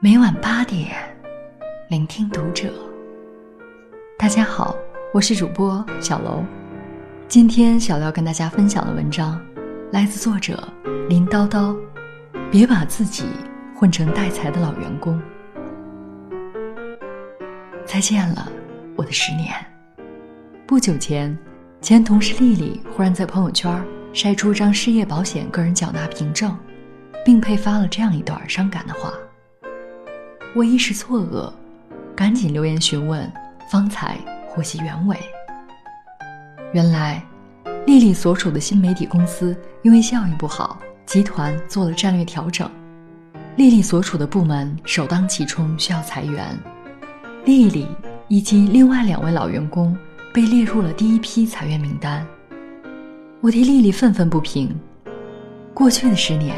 每晚八点，聆听读者。大家好，我是主播小楼。今天小廖跟大家分享的文章，来自作者林叨叨。别把自己混成带财的老员工。再见了，我的十年。不久前，前同事丽丽忽然在朋友圈晒出一张失业保险个人缴纳凭证，并配发了这样一段伤感的话。我一时错愕，赶紧留言询问，方才获悉原委。原来，丽丽所属的新媒体公司因为效益不好，集团做了战略调整，丽丽所处的部门首当其冲需要裁员，丽丽以及另外两位老员工被列入了第一批裁员名单。我替丽丽愤愤不平。过去的十年，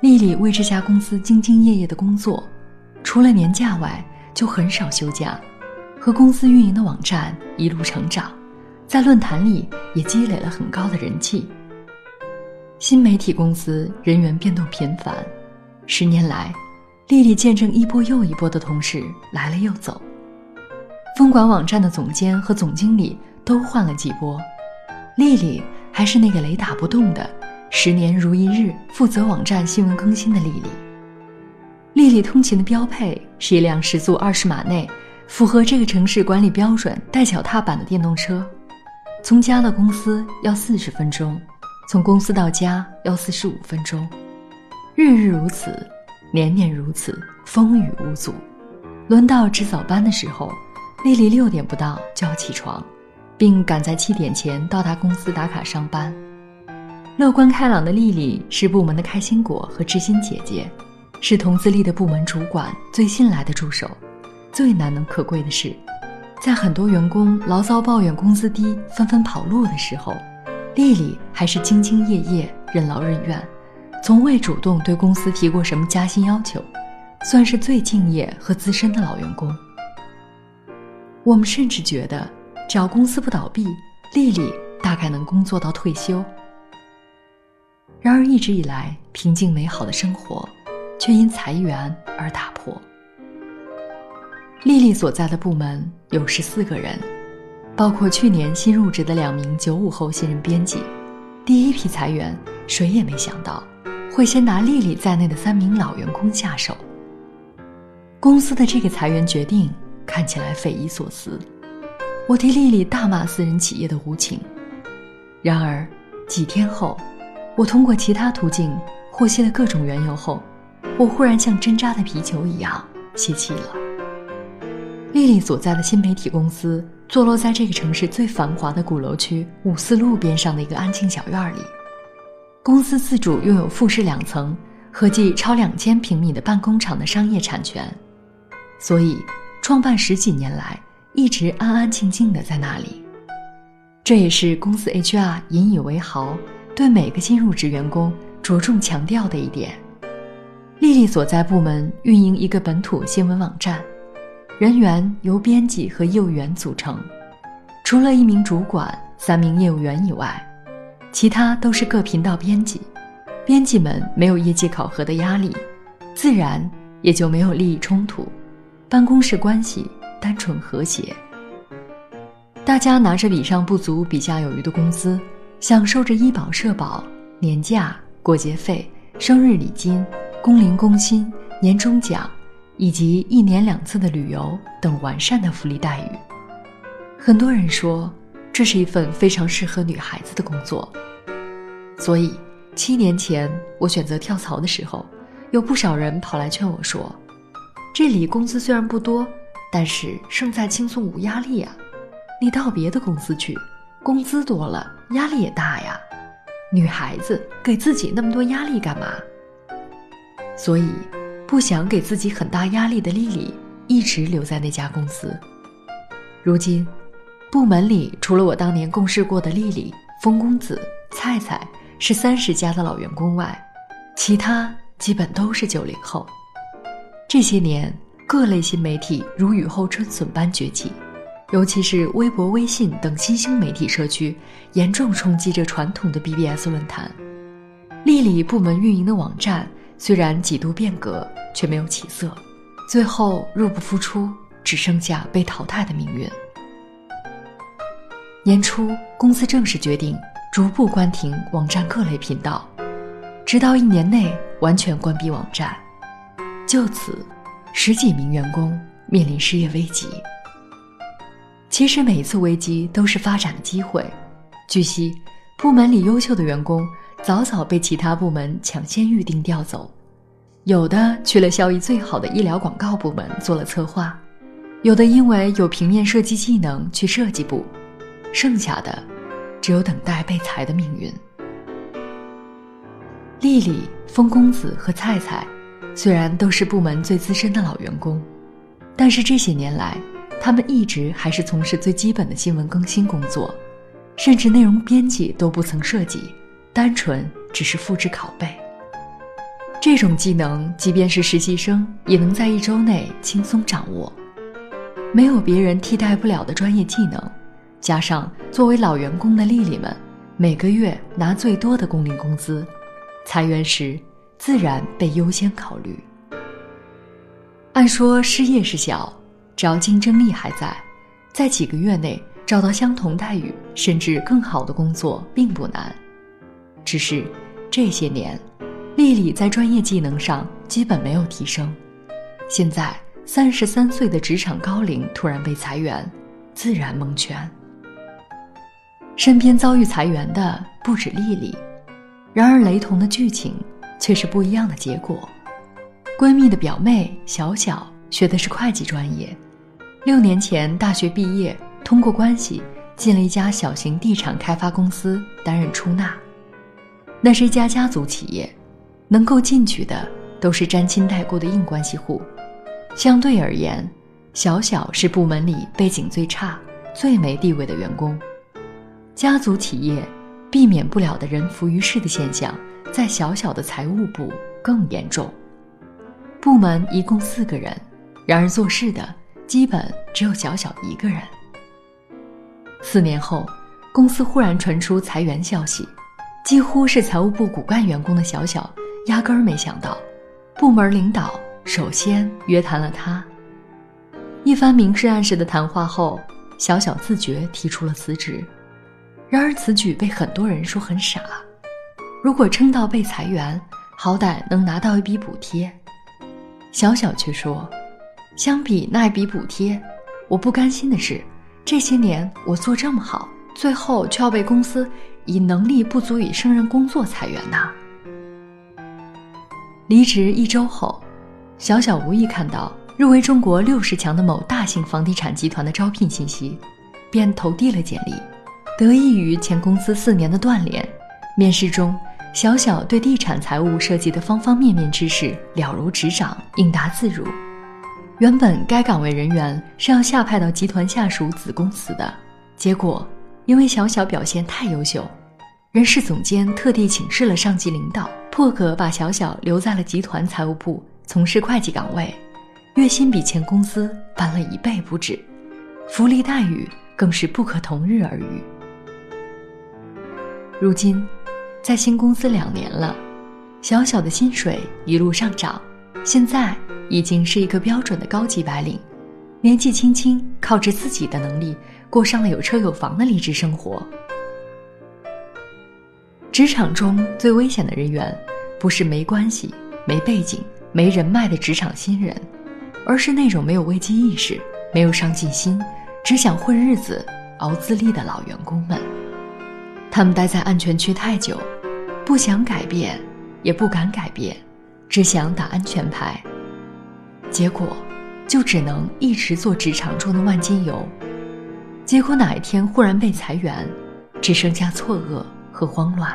丽丽为这家公司兢兢业业的工作。除了年假外，就很少休假，和公司运营的网站一路成长，在论坛里也积累了很高的人气。新媒体公司人员变动频繁，十年来，丽丽见证一波又一波的同事来了又走。风管网站的总监和总经理都换了几波，丽丽还是那个雷打不动的，十年如一日负责网站新闻更新的丽丽。丽丽通勤的标配是一辆时速二十码内、符合这个城市管理标准、带脚踏板的电动车。从家到公司要四十分钟，从公司到家要四十五分钟。日日如此，年年如此，风雨无阻。轮到值早班的时候，丽丽六点不到就要起床，并赶在七点前到达公司打卡上班。乐观开朗的丽丽是部门的开心果和知心姐姐。是同资历的部门主管最信赖的助手，最难能可贵的是，在很多员工牢骚抱怨工资低、纷纷跑路的时候，丽丽还是兢兢业业、任劳任怨，从未主动对公司提过什么加薪要求，算是最敬业和资深的老员工。我们甚至觉得，只要公司不倒闭，丽丽大概能工作到退休。然而，一直以来平静美好的生活。却因裁员而打破。丽丽所在的部门有十四个人，包括去年新入职的两名九五后新人编辑。第一批裁员，谁也没想到会先拿丽丽在内的三名老员工下手。公司的这个裁员决定看起来匪夷所思，我替丽丽大骂私人企业的无情。然而几天后，我通过其他途径获悉了各种缘由后。我忽然像针扎的皮球一样泄气了。丽丽所在的新媒体公司坐落在这个城市最繁华的鼓楼区五四路边上的一个安静小院里。公司自主拥有复式两层、合计超两千平米的办公场的商业产权，所以创办十几年来一直安安静静的在那里。这也是公司 HR 引以为豪，对每个新入职员工着重强调的一点。丽丽所在部门运营一个本土新闻网站，人员由编辑和业务员组成，除了一名主管、三名业务员以外，其他都是各频道编辑。编辑们没有业绩考核的压力，自然也就没有利益冲突，办公室关系单纯和谐。大家拿着比上不足、比下有余的工资，享受着医保、社保、年假、过节费、生日礼金。工龄工薪、年终奖，以及一年两次的旅游等完善的福利待遇。很多人说，这是一份非常适合女孩子的工作。所以，七年前我选择跳槽的时候，有不少人跑来劝我说：“这里工资虽然不多，但是胜在轻松无压力啊！你到别的公司去，工资多了，压力也大呀。女孩子给自己那么多压力干嘛？”所以，不想给自己很大压力的丽丽一直留在那家公司。如今，部门里除了我当年共事过的丽丽、风公子、菜菜是三十加的老员工外，其他基本都是九零后。这些年，各类新媒体如雨后春笋般崛起，尤其是微博、微信等新兴媒体社区，严重冲击着传统的 BBS 论坛。丽丽部门运营的网站。虽然几度变革，却没有起色，最后入不敷出，只剩下被淘汰的命运。年初，公司正式决定逐步关停网站各类频道，直到一年内完全关闭网站。就此，十几名员工面临失业危机。其实每一次危机都是发展的机会。据悉，部门里优秀的员工早早被其他部门抢先预定调走，有的去了效益最好的医疗广告部门做了策划，有的因为有平面设计技能去设计部。剩下的，只有等待被裁的命运。丽丽、风公子和菜菜，虽然都是部门最资深的老员工，但是这些年来，他们一直还是从事最基本的新闻更新工作，甚至内容编辑都不曾涉及，单纯只是复制拷贝。这种技能，即便是实习生也能在一周内轻松掌握，没有别人替代不了的专业技能。加上作为老员工的丽丽们，每个月拿最多的工龄工资，裁员时自然被优先考虑。按说失业是小，只要竞争力还在，在几个月内找到相同待遇甚至更好的工作并不难。只是这些年，丽丽在专业技能上基本没有提升，现在三十三岁的职场高龄突然被裁员，自然蒙圈。身边遭遇裁员的不止丽丽，然而雷同的剧情却是不一样的结果。闺蜜的表妹小小学的是会计专业，六年前大学毕业，通过关系进了一家小型地产开发公司担任出纳。那是一家家族企业，能够进去的都是沾亲带故的硬关系户。相对而言，小小是部门里背景最差、最没地位的员工。家族企业避免不了的人浮于事的现象，在小小的财务部更严重。部门一共四个人，然而做事的基本只有小小一个人。四年后，公司忽然传出裁员消息，几乎是财务部骨干员工的小小压根儿没想到，部门领导首先约谈了他。一番明示暗示的谈话后，小小自觉提出了辞职。然而此举被很多人说很傻。如果撑到被裁员，好歹能拿到一笔补贴。小小却说，相比那一笔补贴，我不甘心的是，这些年我做这么好，最后却要被公司以能力不足以胜任工作裁员呐。离职一周后，小小无意看到入围中国六十强的某大型房地产集团的招聘信息，便投递了简历。得益于前公司四年的锻炼，面试中，小小对地产财务涉及的方方面面知识了如指掌，应答自如。原本该岗位人员是要下派到集团下属子公司的，结果因为小小表现太优秀，人事总监特地请示了上级领导，破格把小小留在了集团财务部从事会计岗位，月薪比前公司翻了一倍不止，福利待遇更是不可同日而语。如今，在新公司两年了，小小的薪水一路上涨，现在已经是一个标准的高级白领，年纪轻轻靠着自己的能力过上了有车有房的励志生活。职场中最危险的人员，不是没关系、没背景、没人脉的职场新人，而是那种没有危机意识、没有上进心、只想混日子、熬资历的老员工们。他们待在安全区太久，不想改变，也不敢改变，只想打安全牌。结果，就只能一直做职场中的万金油。结果哪一天忽然被裁员，只剩下错愕和慌乱。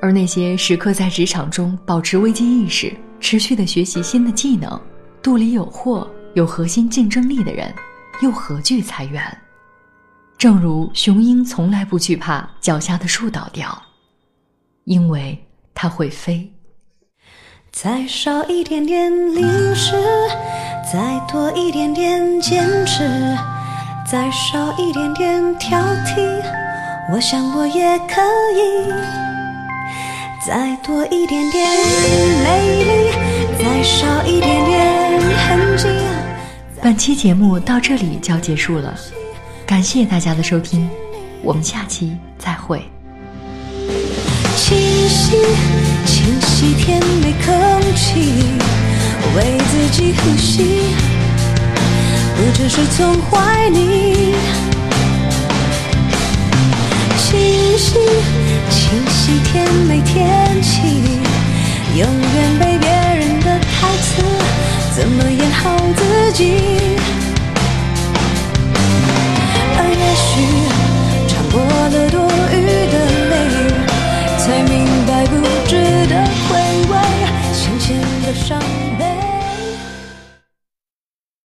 而那些时刻在职场中保持危机意识、持续的学习新的技能、肚里有货、有核心竞争力的人，又何惧裁员？正如雄鹰从来不惧怕脚下的树倒掉，因为它会飞。再少一点点淋湿，再多一点点坚持，再少一点点挑剔，我想我也可以。再多一点点美丽，再少一点点痕迹。本期节目到这里就要结束了，感谢大家的收听，我们下期再会。清晰，清晰甜美空气，为自己呼吸，不只是从怀里。清晰，清晰甜美天气，永远被别人的台词，怎么演好自己？